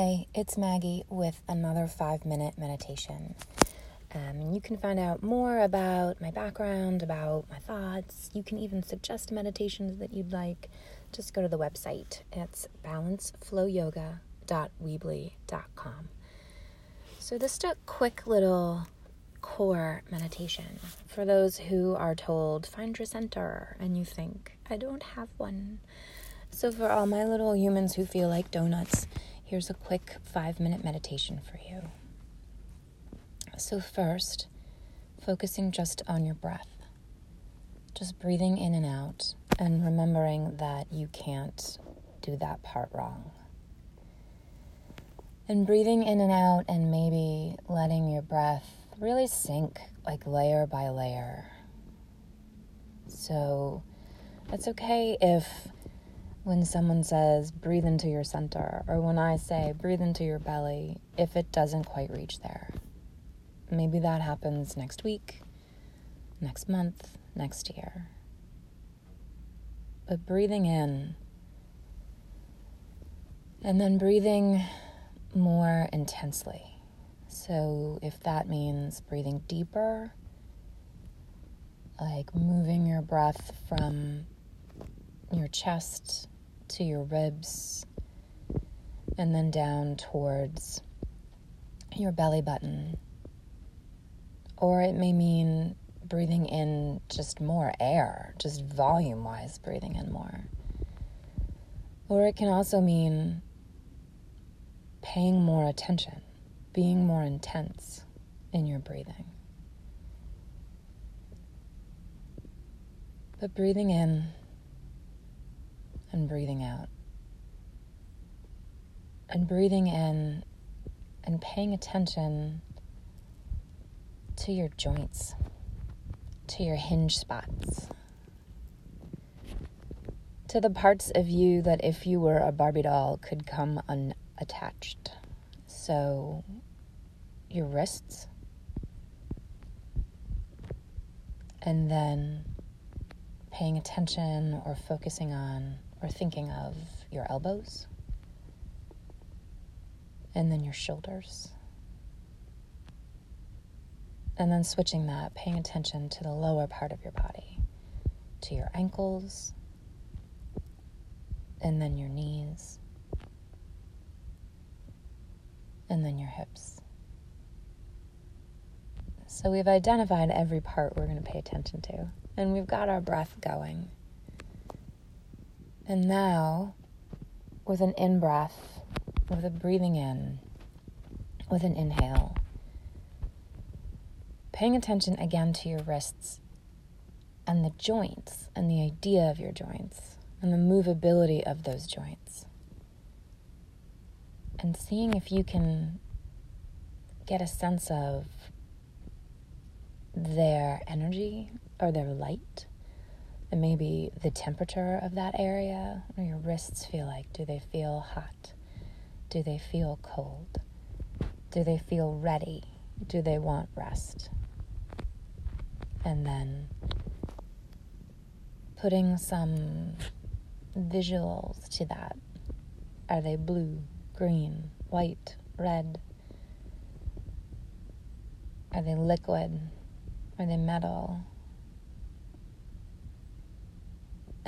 Hey, it's Maggie with another five minute meditation. Um, you can find out more about my background, about my thoughts. You can even suggest meditations that you'd like. Just go to the website. It's balanceflowyoga.weebly.com. So, this is a quick little core meditation for those who are told, find your center, and you think, I don't have one. So, for all my little humans who feel like donuts, here's a quick five minute meditation for you. So, first, focusing just on your breath, just breathing in and out, and remembering that you can't do that part wrong. And breathing in and out, and maybe letting your breath really sink like layer by layer. So, it's okay if when someone says breathe into your center, or when I say breathe into your belly, if it doesn't quite reach there. Maybe that happens next week, next month, next year. But breathing in, and then breathing more intensely. So, if that means breathing deeper, like moving your breath from your chest to your ribs and then down towards your belly button. Or it may mean breathing in just more air, just volume wise, breathing in more. Or it can also mean paying more attention, being more intense in your breathing. But breathing in and breathing out. And breathing in and paying attention to your joints, to your hinge spots, to the parts of you that, if you were a Barbie doll, could come unattached. So, your wrists, and then paying attention or focusing on or thinking of your elbows and then your shoulders. And then switching that, paying attention to the lower part of your body, to your ankles, and then your knees, and then your hips. So we've identified every part we're going to pay attention to, and we've got our breath going. And now, with an in breath, with a breathing in, with an inhale, paying attention again to your wrists and the joints and the idea of your joints and the movability of those joints. And seeing if you can get a sense of their energy or their light and maybe the temperature of that area or your wrists feel like. Do they feel hot? Do they feel cold? Do they feel ready? Do they want rest? And then putting some visuals to that. Are they blue, green, white, red? Are they liquid? Are they metal?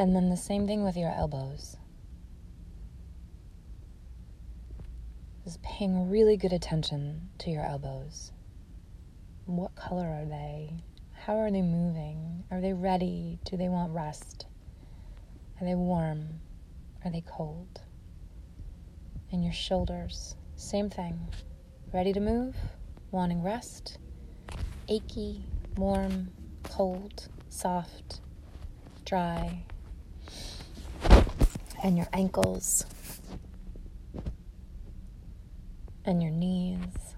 And then the same thing with your elbows. Just paying really good attention to your elbows. What color are they? How are they moving? Are they ready? Do they want rest? Are they warm? Are they cold? And your shoulders, same thing. Ready to move? Wanting rest? Achy, warm, cold, soft, dry, and your ankles and your knees.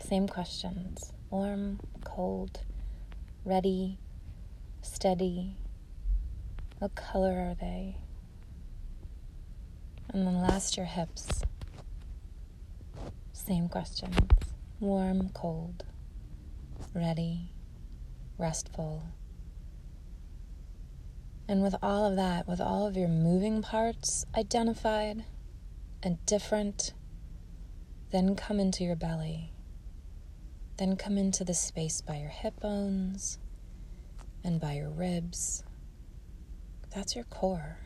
Same questions warm, cold, ready, steady. What color are they? And then last, your hips. Same questions warm, cold, ready, restful. And with all of that, with all of your moving parts identified and different Then come into your belly. Then come into the space by your hip bones and by your ribs. That's your core.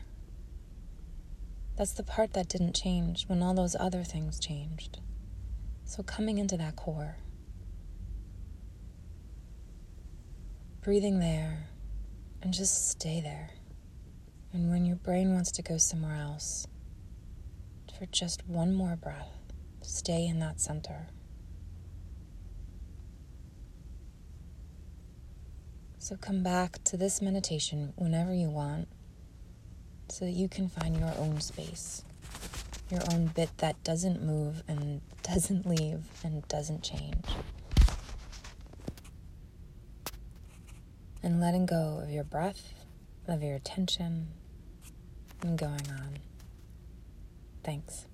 That's the part that didn't change when all those other things changed. So, coming into that core, breathing there, and just stay there. And when your brain wants to go somewhere else, for just one more breath, stay in that center. So come back to this meditation whenever you want so that you can find your own space, your own bit that doesn't move and doesn't leave and doesn't change. And letting go of your breath, of your attention, and going on. Thanks.